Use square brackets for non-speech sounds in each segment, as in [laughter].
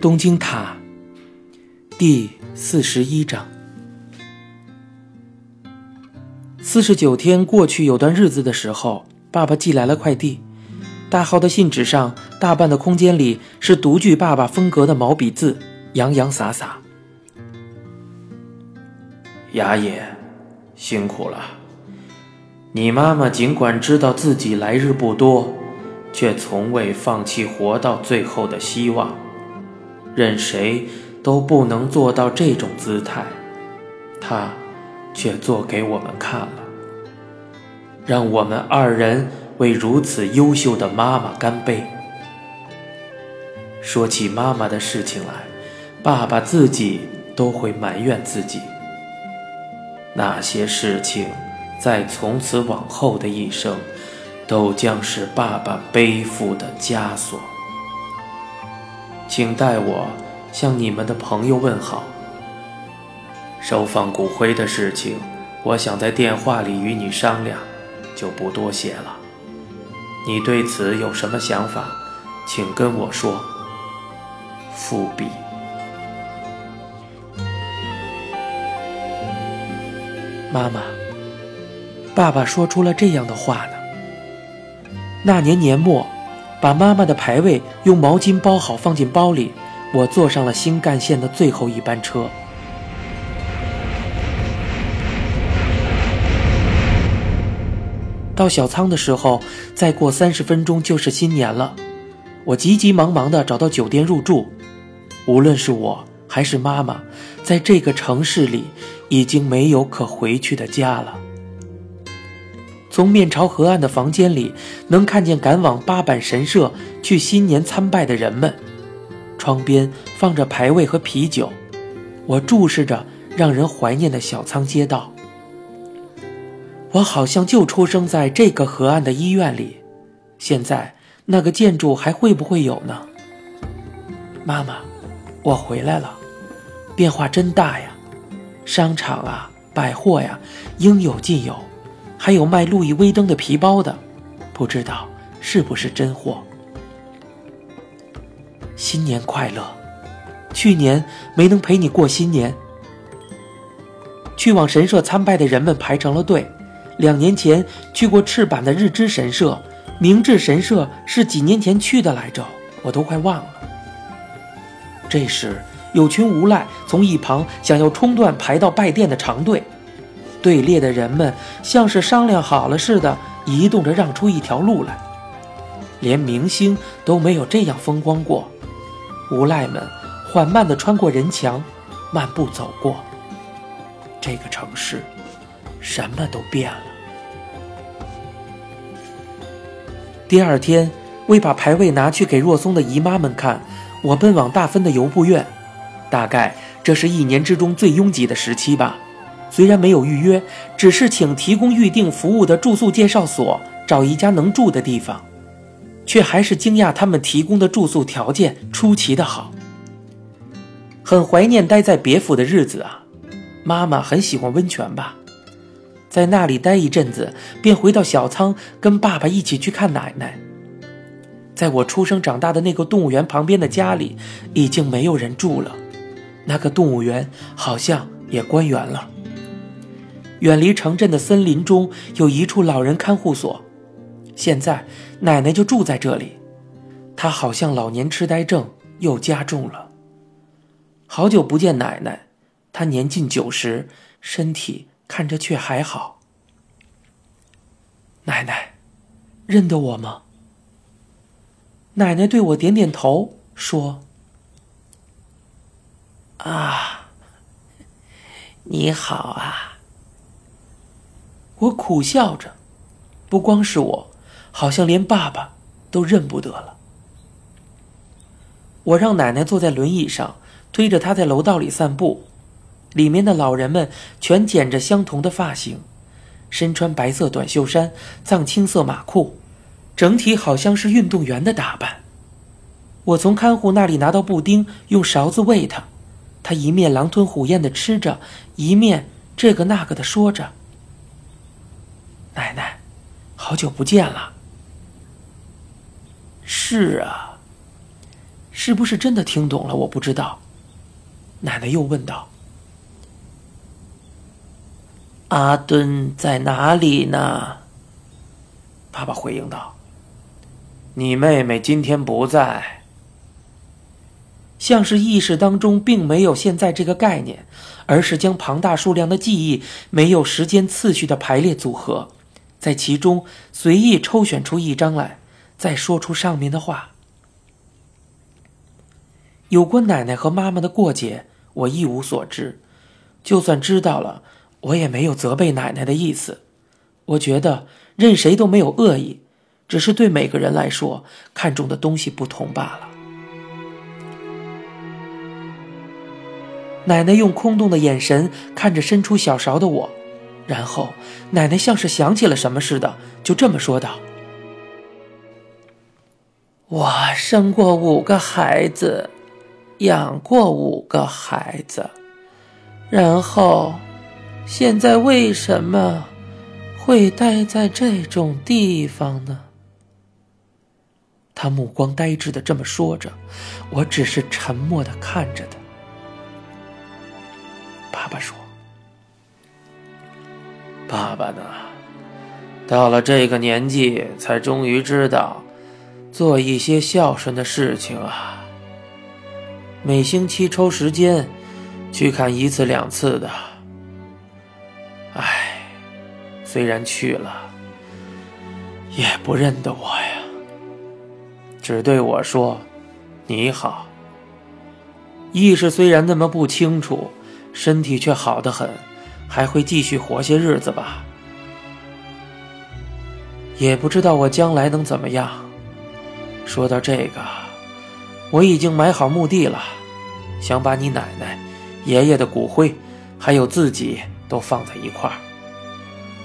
东京塔第四十一章。四十九天过去有段日子的时候，爸爸寄来了快递。大号的信纸上，大半的空间里是独具爸爸风格的毛笔字，洋洋洒洒。雅野，辛苦了。你妈妈尽管知道自己来日不多，却从未放弃活到最后的希望。任谁都不能做到这种姿态，她却做给我们看了。让我们二人为如此优秀的妈妈干杯。说起妈妈的事情来，爸爸自己都会埋怨自己。那些事情，在从此往后的一生，都将是爸爸背负的枷锁。请代我向你们的朋友问好。收放骨灰的事情，我想在电话里与你商量，就不多写了。你对此有什么想法，请跟我说。复笔。妈妈，爸爸说出了这样的话呢。那年年末，把妈妈的牌位用毛巾包好放进包里，我坐上了新干线的最后一班车。到小仓的时候，再过三十分钟就是新年了。我急急忙忙地找到酒店入住。无论是我还是妈妈，在这个城市里。已经没有可回去的家了。从面朝河岸的房间里，能看见赶往八坂神社去新年参拜的人们。窗边放着牌位和啤酒，我注视着让人怀念的小仓街道。我好像就出生在这个河岸的医院里。现在那个建筑还会不会有呢？妈妈，我回来了，变化真大呀！商场啊，百货呀，应有尽有，还有卖路易威登的皮包的，不知道是不是真货。新年快乐！去年没能陪你过新年。去往神社参拜的人们排成了队。两年前去过赤坂的日之神社，明治神社是几年前去的来着，我都快忘了。这时。有群无赖从一旁想要冲断排到拜殿的长队，队列的人们像是商量好了似的，移动着让出一条路来。连明星都没有这样风光过。无赖们缓慢地穿过人墙，漫步走过。这个城市，什么都变了。第二天，为把牌位拿去给若松的姨妈们看，我奔往大分的游步院。大概这是一年之中最拥挤的时期吧。虽然没有预约，只是请提供预订服务的住宿介绍所找一家能住的地方，却还是惊讶他们提供的住宿条件出奇的好。很怀念待在别府的日子啊！妈妈很喜欢温泉吧？在那里待一阵子，便回到小仓跟爸爸一起去看奶奶。在我出生长大的那个动物园旁边的家里，已经没有人住了。那个动物园好像也关园了。远离城镇的森林中有一处老人看护所，现在奶奶就住在这里。她好像老年痴呆症又加重了。好久不见奶奶，她年近九十，身体看着却还好。奶奶，认得我吗？奶奶对我点点头，说。啊，你好啊！我苦笑着，不光是我，好像连爸爸都认不得了。我让奶奶坐在轮椅上，推着她在楼道里散步。里面的老人们全剪着相同的发型，身穿白色短袖衫、藏青色马裤，整体好像是运动员的打扮。我从看护那里拿到布丁，用勺子喂他。他一面狼吞虎咽的吃着，一面这个那个的说着：“奶奶，好久不见了。”是啊，是不是真的听懂了？我不知道。奶奶又问道：“阿敦在哪里呢？”爸爸回应道：“你妹妹今天不在。”像是意识当中并没有现在这个概念，而是将庞大数量的记忆没有时间次序的排列组合，在其中随意抽选出一张来，再说出上面的话。有关奶奶和妈妈的过节，我一无所知。就算知道了，我也没有责备奶奶的意思。我觉得任谁都没有恶意，只是对每个人来说看重的东西不同罢了。奶奶用空洞的眼神看着伸出小勺的我，然后奶奶像是想起了什么似的，就这么说道：“我生过五个孩子，养过五个孩子，然后，现在为什么会待在这种地方呢？”他目光呆滞的这么说着，我只是沉默的看着他。爸爸说：“爸爸呢？到了这个年纪，才终于知道做一些孝顺的事情啊。每星期抽时间去看一次两次的。唉，虽然去了，也不认得我呀，只对我说你好。意识虽然那么不清楚。”身体却好得很，还会继续活些日子吧。也不知道我将来能怎么样。说到这个，我已经买好墓地了，想把你奶奶、爷爷的骨灰，还有自己都放在一块儿。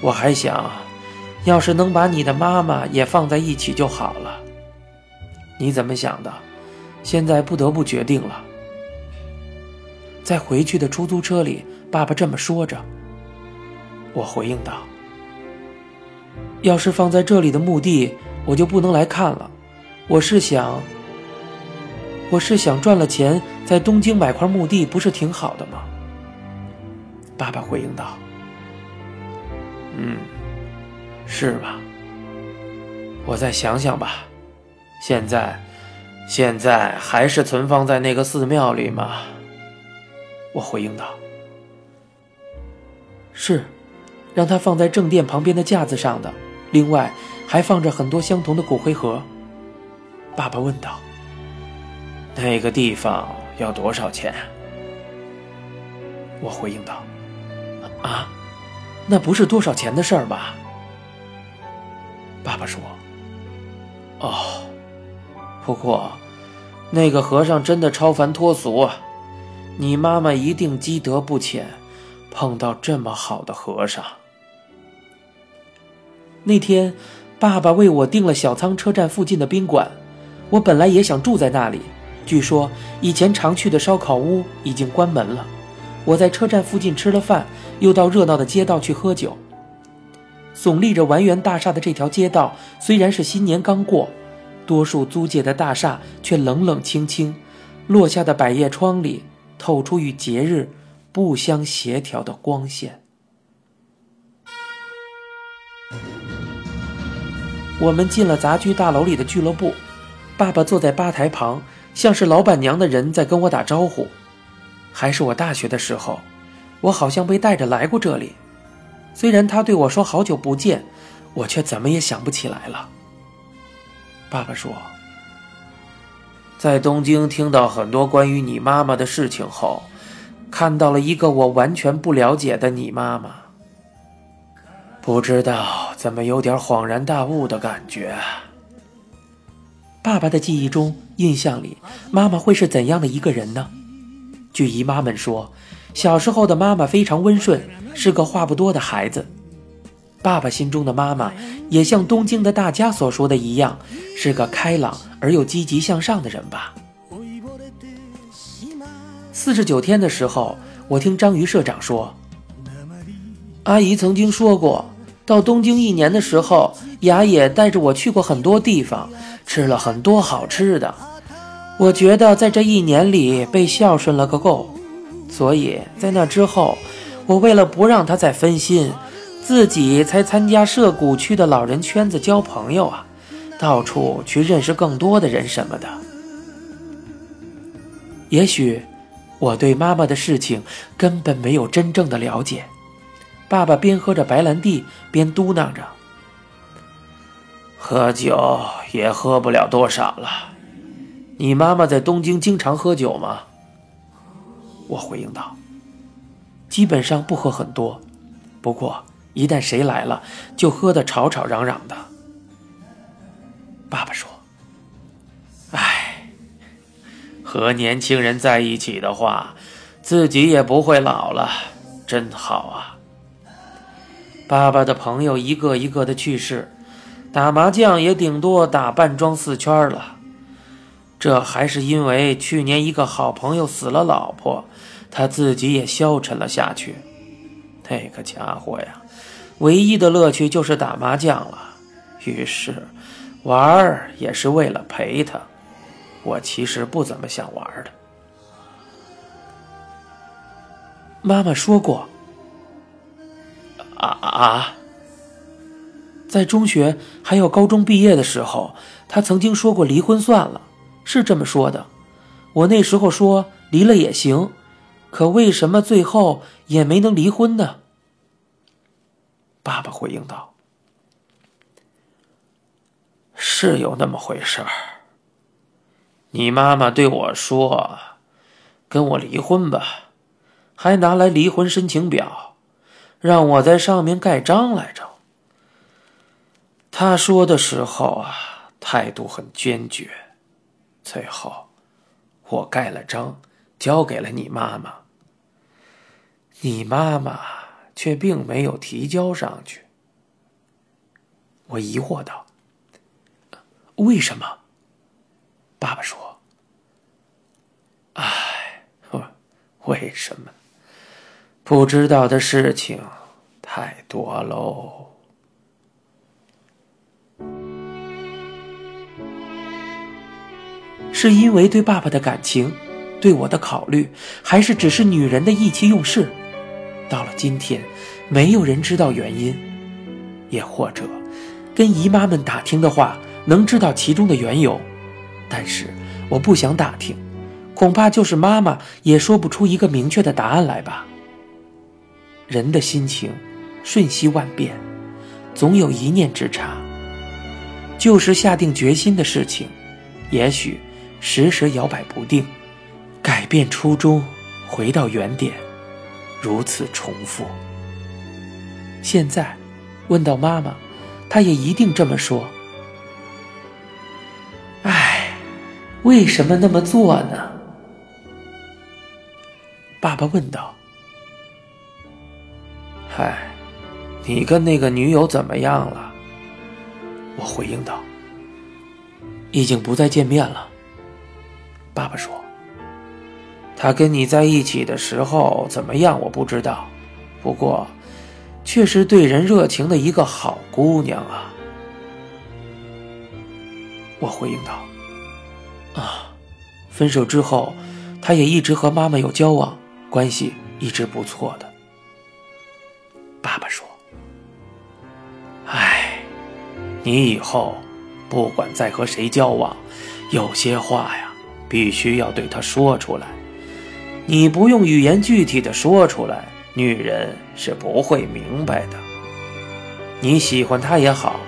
我还想，要是能把你的妈妈也放在一起就好了。你怎么想的？现在不得不决定了。在回去的出租车里，爸爸这么说着。我回应道：“要是放在这里的墓地，我就不能来看了。我是想，我是想赚了钱，在东京买块墓地，不是挺好的吗？”爸爸回应道：“嗯，是吧？我再想想吧。现在，现在还是存放在那个寺庙里吗？”我回应道：“是，让他放在正殿旁边的架子上的。另外，还放着很多相同的骨灰盒。”爸爸问道：“那个地方要多少钱？”我回应道：“啊，那不是多少钱的事儿吧？”爸爸说：“哦，不过，那个和尚真的超凡脱俗。”你妈妈一定积德不浅，碰到这么好的和尚。那天，爸爸为我订了小仓车站附近的宾馆。我本来也想住在那里，据说以前常去的烧烤屋已经关门了。我在车站附近吃了饭，又到热闹的街道去喝酒。耸立着完园大厦的这条街道，虽然是新年刚过，多数租界的大厦却冷冷清清，落下的百叶窗里。透出与节日不相协调的光线。我们进了杂居大楼里的俱乐部，爸爸坐在吧台旁，像是老板娘的人在跟我打招呼。还是我大学的时候，我好像被带着来过这里。虽然他对我说好久不见，我却怎么也想不起来了。爸爸说。在东京听到很多关于你妈妈的事情后，看到了一个我完全不了解的你妈妈，不知道怎么有点恍然大悟的感觉。爸爸的记忆中、印象里，妈妈会是怎样的一个人呢？据姨妈们说，小时候的妈妈非常温顺，是个话不多的孩子。爸爸心中的妈妈，也像东京的大家所说的一样，是个开朗而又积极向上的人吧。四十九天的时候，我听章鱼社长说，阿姨曾经说过，到东京一年的时候，雅也带着我去过很多地方，吃了很多好吃的。我觉得在这一年里被孝顺了个够，所以在那之后，我为了不让他再分心，自己才参加涉谷区的老人圈子交朋友啊，到处去认识更多的人什么的。也许我对妈妈的事情根本没有真正的了解。爸爸边喝着白兰地边嘟囔着：“喝酒也喝不了多少了。”你妈妈在东京经常喝酒吗？我回应道：“基本上不喝很多，不过一旦谁来了，就喝得吵吵嚷嚷的。”爸爸说：“哎，和年轻人在一起的话，自己也不会老了，真好啊。”爸爸的朋友一个一个的去世，打麻将也顶多打半庄四圈了。这还是因为去年一个好朋友死了老婆，他自己也消沉了下去。那个家伙呀，唯一的乐趣就是打麻将了。于是，玩儿也是为了陪他。我其实不怎么想玩的。妈妈说过，啊啊，在中学还有高中毕业的时候，他曾经说过离婚算了。是这么说的，我那时候说离了也行，可为什么最后也没能离婚呢？爸爸回应道：“是有那么回事儿。你妈妈对我说，跟我离婚吧，还拿来离婚申请表，让我在上面盖章来着。她说的时候啊，态度很坚决。”最后，我盖了章，交给了你妈妈。你妈妈却并没有提交上去。我疑惑道：“为什么？”爸爸说：“唉，为什么？不知道的事情太多喽。”是因为对爸爸的感情，对我的考虑，还是只是女人的意气用事？到了今天，没有人知道原因，也或者，跟姨妈们打听的话，能知道其中的缘由。但是我不想打听，恐怕就是妈妈也说不出一个明确的答案来吧。人的心情，瞬息万变，总有一念之差。就是下定决心的事情，也许。时时摇摆不定，改变初衷，回到原点，如此重复。现在，问到妈妈，她也一定这么说。唉，为什么那么做呢？爸爸问道。嗨，你跟那个女友怎么样了？我回应道。已经不再见面了。爸爸说：“他跟你在一起的时候怎么样？我不知道，不过，却是对人热情的一个好姑娘啊。”我回应道：“啊，分手之后，他也一直和妈妈有交往，关系一直不错的。”爸爸说：“哎，你以后不管再和谁交往，有些话呀。”必须要对他说出来，你不用语言具体的说出来，女人是不会明白的。你喜欢他也好，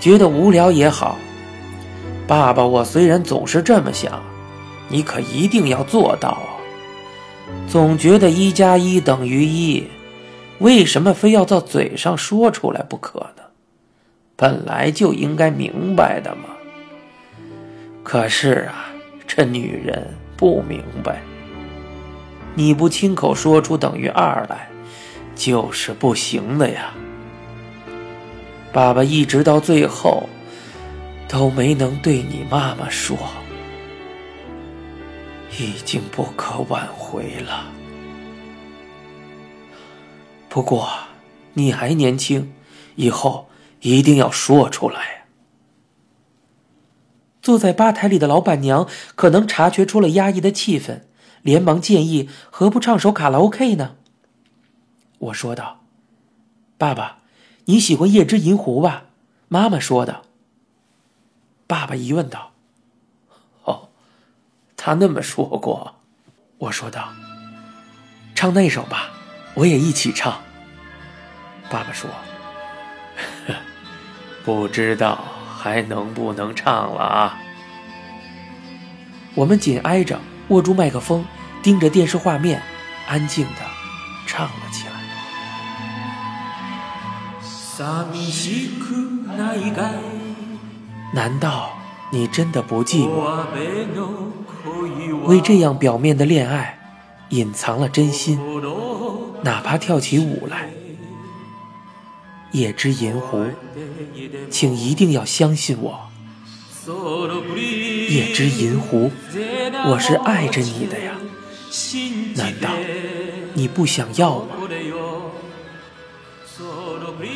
觉得无聊也好，爸爸，我虽然总是这么想，你可一定要做到啊！总觉得一加一等于一，为什么非要到嘴上说出来不可呢？本来就应该明白的嘛。可是啊。这女人不明白，你不亲口说出等于二来，就是不行的呀。爸爸一直到最后都没能对你妈妈说，已经不可挽回了。不过你还年轻，以后一定要说出来。坐在吧台里的老板娘可能察觉出了压抑的气氛，连忙建议：“何不唱首卡拉 OK 呢？”我说道：“爸爸，你喜欢《夜之银狐》吧？”妈妈说的。爸爸疑问道：“哦，他那么说过。”我说道：“唱那首吧，我也一起唱。”爸爸说：“ [laughs] 不知道还能不能唱了啊？”我们紧挨着，握住麦克风，盯着电视画面，安静的唱了起来。难道你真的不寂寞？为这样表面的恋爱，隐藏了真心，哪怕跳起舞来。夜之银狐，请一定要相信我。夜之银狐，我是爱着你的呀，难道你不想要吗？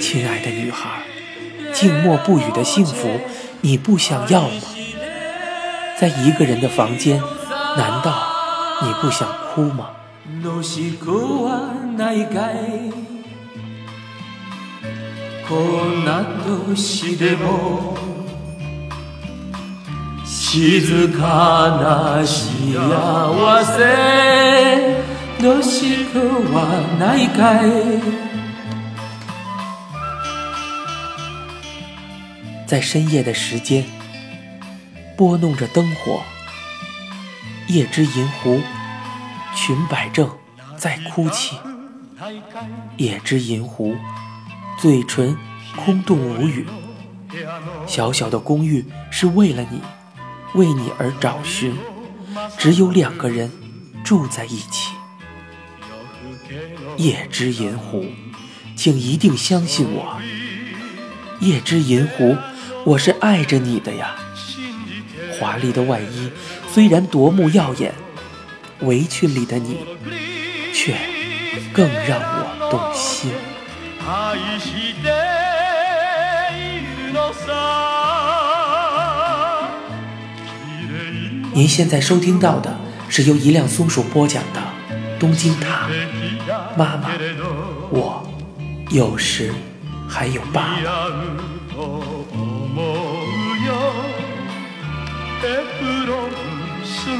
亲爱的女孩，静默不语的幸福，你不想要吗？在一个人的房间，难道你不想哭吗？在深夜的时间，拨弄着灯火，夜之银狐，裙摆正在哭泣。夜之银狐，嘴唇空洞无语。小小的公寓是为了你，为你而找寻，只有两个人住在一起。夜之银狐，请一定相信我。夜之银狐。我是爱着你的呀，华丽的外衣虽然夺目耀眼，围裙里的你却更让我动心。您现在收听到的是由一辆松鼠播讲的《东京塔》，妈妈，我有时还有爸爸。エプロン姿